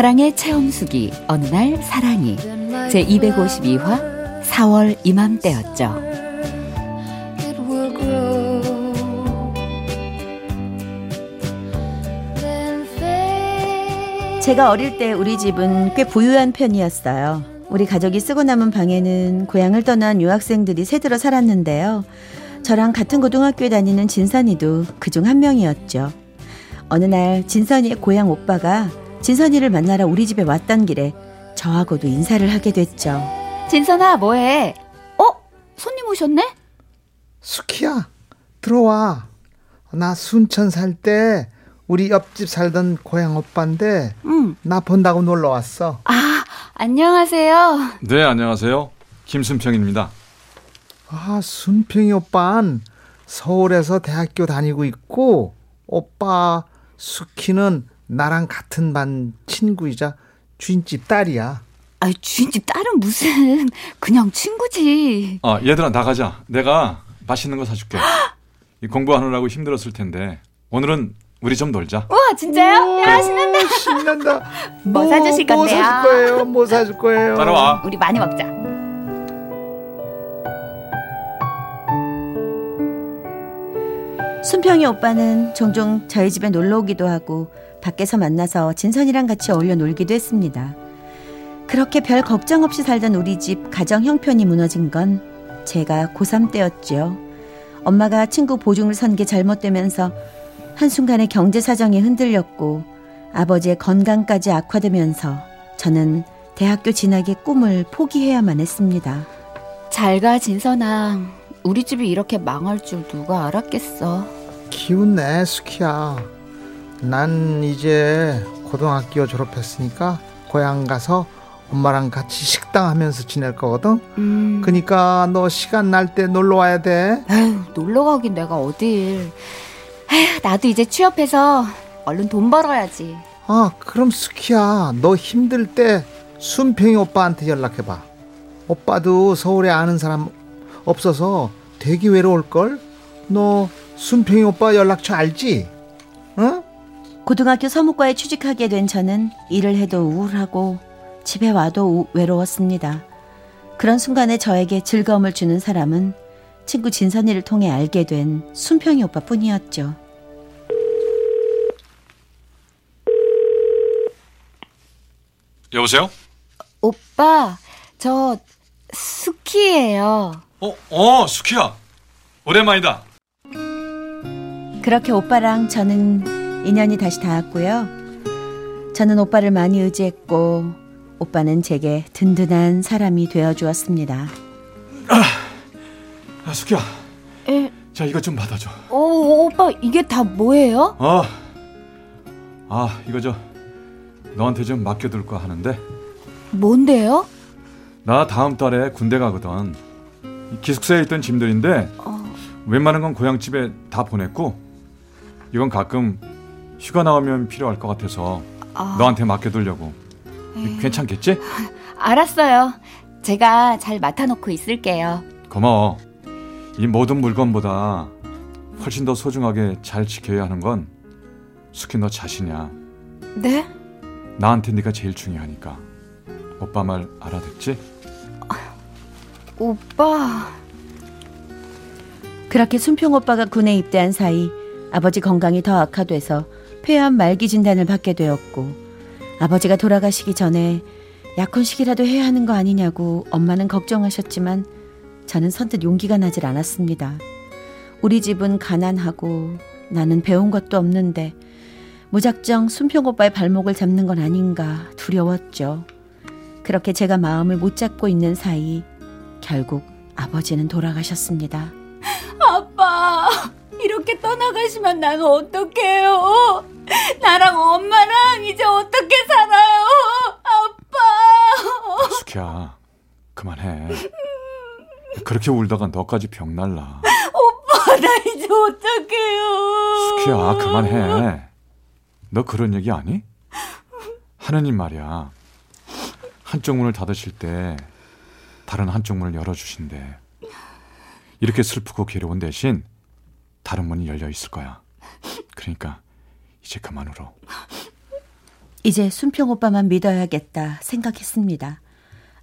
사랑의 체험수기 어느 날 사랑이 제 252화 4월 이맘때였죠. 제가 어릴 때 우리 집은 꽤 부유한 편이었어요. 우리 가족이 쓰고 남은 방에는 고향을 떠난 유학생들이 새들어 살았는데요. 저랑 같은 고등학교에 다니는 진선이도 그중 한 명이었죠. 어느 날 진선이의 고향 오빠가 진선이를 만나러 우리 집에 왔던 길에 저하고도 인사를 하게 됐죠. 진선아 뭐해? 어? 손님 오셨네? 수키야, 들어와. 나 순천 살 때 우리 옆집 살던 고향 오빠인데 응. 나 본다고 놀러 왔어. 아 안녕하세요. 네 안녕하세요 김순평입니다. 아, 순평이 오빠는 서울에서 대학교 다니고 있고 오빠 수키는 나랑 같은 반 친구이자 주인집 딸이야. 아 주인집 딸은 무슨 그냥 친구지. 아 얘들아 나가자 내가 맛있는 거 사줄게 이 공부하느라고 힘들었을 텐데 오늘은 우리 좀 놀자 우와 진짜요? 야 신난다. 오, 신난다. 뭐 사주실 뭐 건데요? 사줄 거예요? 뭐 사줄 거예요? 따라와 우리 많이 먹자. 순평이 오빠는 종종 저희 집에 놀러 오기도 하고 밖에서 만나서 진선이랑 같이 어울려 놀기도 했습니다. 그렇게 별 걱정 없이 살던 우리 집 가정 형편이 무너진 건 제가 고3 때였죠. 엄마가 친구 보증을 선 게 잘못되면서 한순간에 경제 사정이 흔들렸고 아버지의 건강까지 악화되면서 저는 대학교 진학의 꿈을 포기해야만 했습니다. 잘 가 진선아. 우리 집이 이렇게 망할 줄 누가 알았겠어. 기운 내 수키야. 난 이제 고등학교 졸업했으니까 고향 가서 엄마랑 같이 식당 하면서 지낼 거거든. 음. 그니까 너 시간 날 때 놀러 와야 돼. 에휴, 놀러 가긴 내가 어딜. 에휴, 나도 이제 취업해서 얼른 돈 벌어야지. 아, 그럼 수키야. 너 힘들 때 순평이 오빠한테 연락해 봐. 오빠도 서울에 아는 사람 없어서 되게 외로울 걸. 너 순평이 오빠 연락처 알지? 응? 고등학교 서무과에 취직하게 된 저는 일을 해도 우울하고 집에 와도 우- 외로웠습니다. 그런 순간에 저에게 즐거움을 주는 사람은 친구 진선이를 통해 알게 된 순평이 오빠뿐이었죠. 여보세요? 오빠, 저 스키예요. 어, 어 수키야 오랜만이다 그렇게 오빠랑 저는 인연이 다시 닿았고요. 저는 오빠를 많이 의지했고 오빠는 제게 든든한 사람이 되어 주었습니다. 아 수키야 에, 자 이것 좀 받아줘 어, 오빠 이게 다 뭐예요? 어. 아 이거 저 너한테 좀 맡겨둘까 하는데 뭔데요? 나 다음 달에 군대 가거든 이 기숙사에 있던 짐들인데 어, 웬만한 건 고향집에 다 보냈고 이건 가끔 휴가 나오면 필요할 것 같아서 아, 너한테 맡겨두려고 괜찮겠지? 알았어요. 제가 잘 맡아놓고 있을게요. 고마워 이 모든 물건보다 훨씬 더 소중하게 잘 지켜야 하는 건 스키 너 자신이야 네? 나한테 네가 제일 중요하니까 오빠 말 알아듣지? 오빠. 그렇게 순평 오빠가 군에 입대한 사이 아버지 건강이 더 악화돼서 폐암 말기 진단을 받게 되었고 아버지가 돌아가시기 전에 약혼식이라도 해야 하는 거 아니냐고 엄마는 걱정하셨지만 저는 선뜻 용기가 나질 않았습니다. 우리 집은 가난하고 나는 배운 것도 없는데 무작정 순평 오빠의 발목을 잡는 건 아닌가 두려웠죠. 그렇게 제가 마음을 못 잡고 있는 사이 결국 아버지는 돌아가셨습니다. 아빠, 이렇게 떠나가시면 난 어떡해요? 나랑 엄마랑 이제 어떻게 살아요? 아빠! 수키야, 그만해. 그렇게 울다가 너까지 병 날라. 오빠, 나 이제 어떡해요? 수키야, 그만해. 너 그런 얘기 아니? 하느님 말이야. 한쪽 문을 닫으실 때 다른 한쪽 문을 열어주신대. 이렇게 슬프고 괴로운 대신 다른 문이 열려 있을 거야. 그러니까 이제 그만 울어. 이제 순평 오빠만 믿어야겠다 생각했습니다.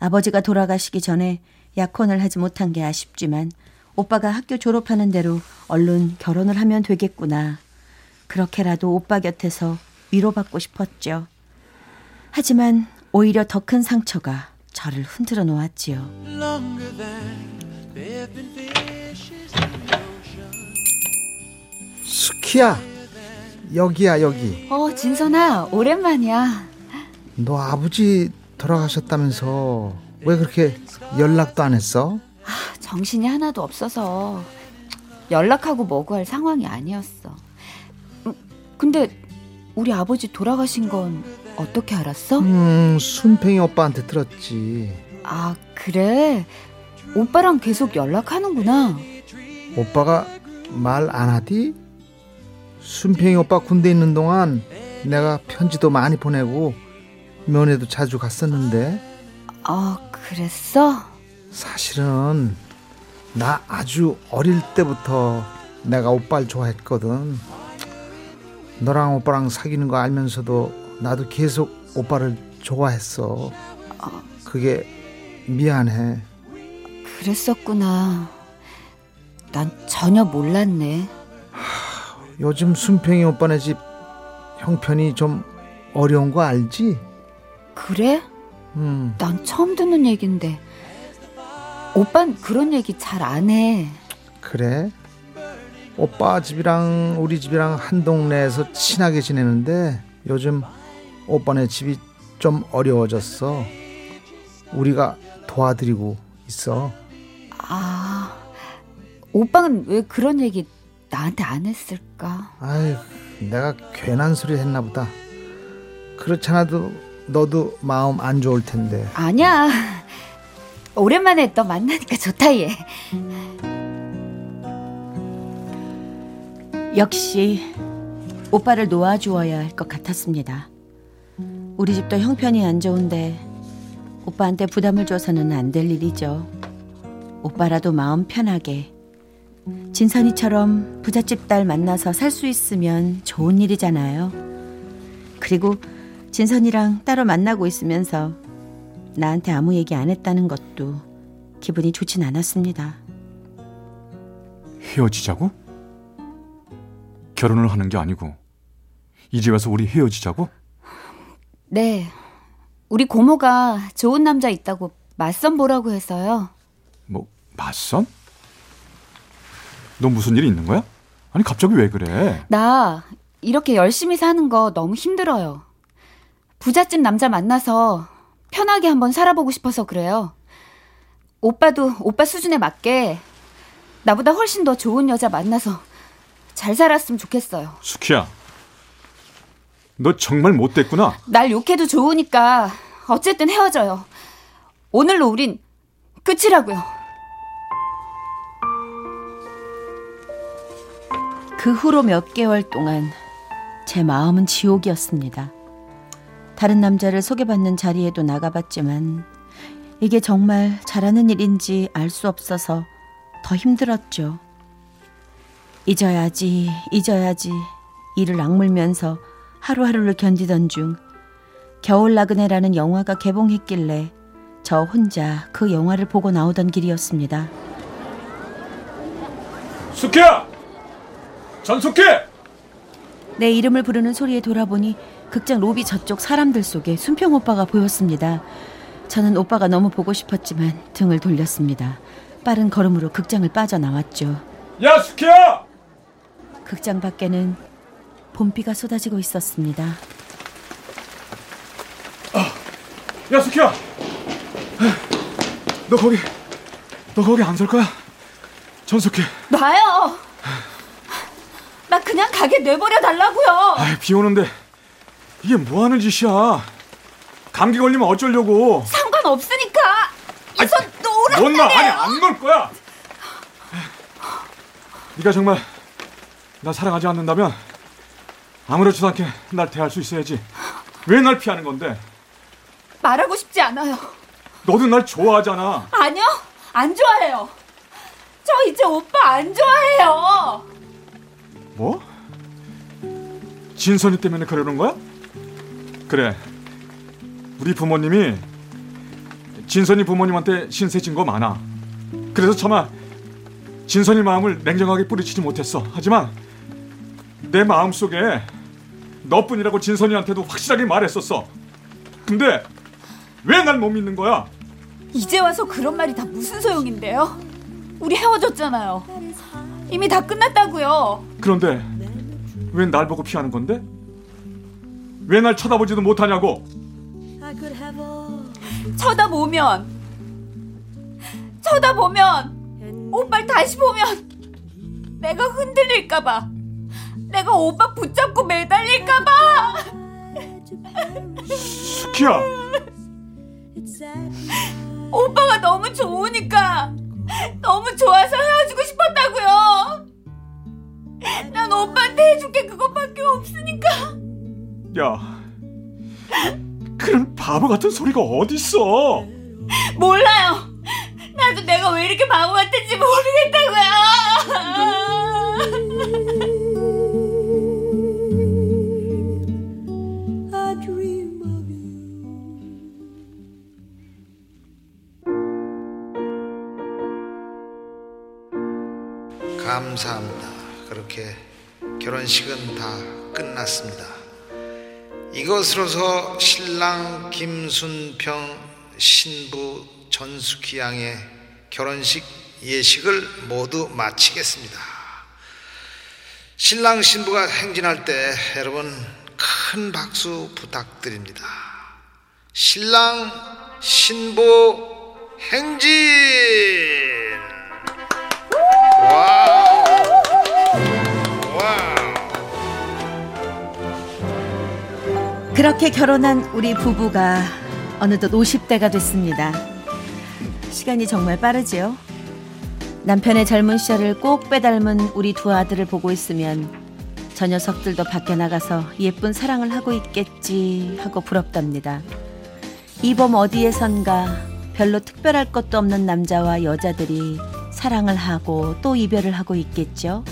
아버지가 돌아가시기 전에 약혼을 하지 못한 게 아쉽지만 오빠가 학교 졸업하는 대로 얼른 결혼을 하면 되겠구나. 그렇게라도 오빠 곁에서 위로받고 싶었죠. 하지만 오히려 더 큰 상처가 저를 흔들어 놓았지요. 스키야 여기야 여기 어, 진선아, 오랜만이야. 너 아버지 돌아가셨다면서 왜 그렇게 연락도 안 했어? 정신이 하나도 없어서 연락하고 뭐고 할 상황이 아니었어. 음, 근데 우리 아버지 돌아가신 건 어떻게 알았어? 음 순팽이 오빠한테 들었지 아, 그래? 오빠랑 계속 연락하는구나. 오빠가 말 안 하디? 순팽이 오빠 군대 있는 동안 내가 편지도 많이 보내고 면회도 자주 갔었는데 아, 그랬어? 사실은 나 아주 어릴 때부터 내가 오빠를 좋아했거든. 너랑 오빠랑 사귀는 거 알면서도 나도 계속 오빠를 좋아했어. 그게 미안해. 그랬었구나. 난 전혀 몰랐네. 요즘 순평이 오빠네 집 형편이 좀 어려운 거 알지? 그래? 음, 난 처음 듣는 얘긴데. 오빤 그런 얘기 잘 안 해. 그래. 오빠 집이랑 우리 집이랑 한 동네에서 친하게 지내는데 요즘 오빠네 집이 좀 어려워졌어. 우리가 도와드리고 있어. 아, 오빠는 왜 그런 얘기 나한테 안 했을까? 아이, 내가 괜한 소리 했나 보다. 그렇잖아도 너도 마음 안 좋을 텐데. 아니야. 오랜만에 너 만나니까 좋다 얘. 역시 오빠를 놓아주어야 할 것 같았습니다. 우리 집도 형편이 안 좋은데 오빠한테 부담을 줘서는 안 될 일이죠. 오빠라도 마음 편하게 진선이처럼 부잣집 딸 만나서 살 수 있으면 좋은 일이잖아요. 그리고 진선이랑 따로 만나고 있으면서 나한테 아무 얘기 안 했다는 것도 기분이 좋진 않았습니다. 헤어지자고? 결혼을 하는 게 아니고 이제 와서 우리 헤어지자고? 네. 우리 고모가 좋은 남자 있다고 맞선 보라고 해서요. 뭐 맞선? 너 무슨 일이 있는 거야? 아니 갑자기 왜 그래? 나 이렇게 열심히 사는 거 너무 힘들어요. 부잣집 남자 만나서 편하게 한번 살아보고 싶어서 그래요. 오빠도 오빠 수준에 맞게 나보다 훨씬 더 좋은 여자 만나서 잘 살았으면 좋겠어요. 수키야, 너 정말 못됐구나. 날 욕해도 좋으니까 어쨌든 헤어져요. 오늘로 우린 끝이라고요. 그 후로 몇 개월 동안 제 마음은 지옥이었습니다. 다른 남자를 소개받는 자리에도 나가봤지만 이게 정말 잘하는 일인지 알 수 없어서 더 힘들었죠. 잊어야지, 잊어야지 이를 악물면서 하루하루를 견디던 중 겨울 나그네라는 영화가 개봉했길래 저 혼자 그 영화를 보고 나오던 길이었습니다. 수키야, 전수키. 내 이름을 부르는 소리에 돌아보니 극장 로비 저쪽 사람들 속에 순평 오빠가 보였습니다. 저는 오빠가 너무 보고 싶었지만 등을 돌렸습니다. 빠른 걸음으로 극장을 빠져나왔죠. 야 수키야. 극장 밖에는 봄비가 쏟아지고 있었습니다. 야 수키야. 너 거기, 너 거기 안 설 거야? 전수키. 놔요. 나 그냥 가게 내버려 달라고요. 아이, 비 오는데 이게 뭐 하는 짓이야? 감기 걸리면 어쩌려고? 상관없으니까. 아이, 이손 놓으라. 못 놔. 아니, 안 놓을 거야. 네가 정말 나 사랑하지 않는다면 아무렇지도 않게 날 대할 수 있어야지. 왜 날 피하는 건데? 말하고 싶지 않아요. 너도 날 좋아하잖아. 아니요, 안 좋아해요. 저 이제 오빠 안 좋아해요. 뭐? 진선이 때문에 그러는 거야? 그래. 우리 부모님이 진선이 부모님한테 신세진 거 많아. 그래서 차마 진선이 마음을 냉정하게 뿌리치지 못했어. 하지만 내 마음 속에 너뿐이라고 진선이한테도 확실하게 말했었어. 근데 왜날못 믿는 거야? 이제 와서 그런 말이 다 무슨 소용인데요? 우리 헤어졌잖아요. 이미 다 끝났다고요. 그런데 왜 날 보고 피하는 건데? 왜 날 쳐다보지도 못하냐고? 쳐다보면 쳐다보면 오빠를 다시 보면 내가 흔들릴까 봐 내가 오빠 붙잡고 매달릴까봐 스키야. 오빠가 너무 좋으니까 너무 좋아서 헤어지고 싶었다고요. 난 오빠한테 해줄 게 그것밖에 없으니까. 야, 그런 바보 같은 소리가 어딨어? 몰라요. 나도 내가 왜 이렇게 바보 같은지 모르겠다 결혼식은 다 끝났습니다. 이것으로서 신랑 김순평 신부 전숙희 양의 결혼식 예식을 모두 마치겠습니다. 신랑 신부가 행진할 때 여러분 큰 박수 부탁드립니다. 신랑 신부 행진! 그렇게 결혼한 우리 부부가 어느덧 50대가 됐습니다. 시간이 정말 빠르지요? 남편의 젊은 시절을 꼭 빼닮은 우리 두 아들을 보고 있으면 저 녀석들도 밖에 나가서 예쁜 사랑을 하고 있겠지 하고 부럽답니다. 이 봄 어디에선가 별로 특별할 것도 없는 남자와 여자들이 사랑을 하고 또 이별을 하고 있겠죠?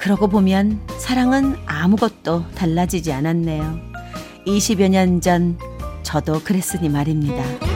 그러고 보면 사랑은 아무것도 달라지지 않았네요. 20여 년 전 저도 그랬으니 말입니다.